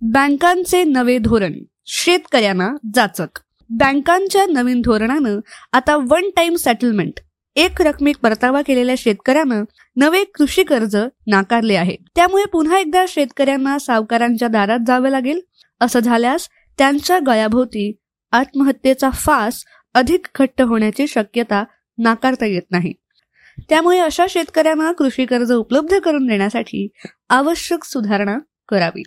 बँकांचे नवे धोरण. शेतकऱ्यांना जाचक. बँकांच्या नवीन धोरणानं आता वन टाइम सेटलमेंट एक रकमी परतावा केलेल्या शेतकऱ्यानं नवे कृषी कर्ज नाकारले आहे. त्यामुळे पुन्हा एकदा शेतकऱ्यांना सावकारांच्या दारात जावे लागेल. असं झाल्यास त्यांच्या गळ्याभोवती आत्महत्येचा फास अधिक घट्ट होण्याची शक्यता नाकारता येत नाही. त्यामुळे अशा शेतकऱ्यांना कृषी कर्ज उपलब्ध करून देण्यासाठी आवश्यक सुधारणा करावी.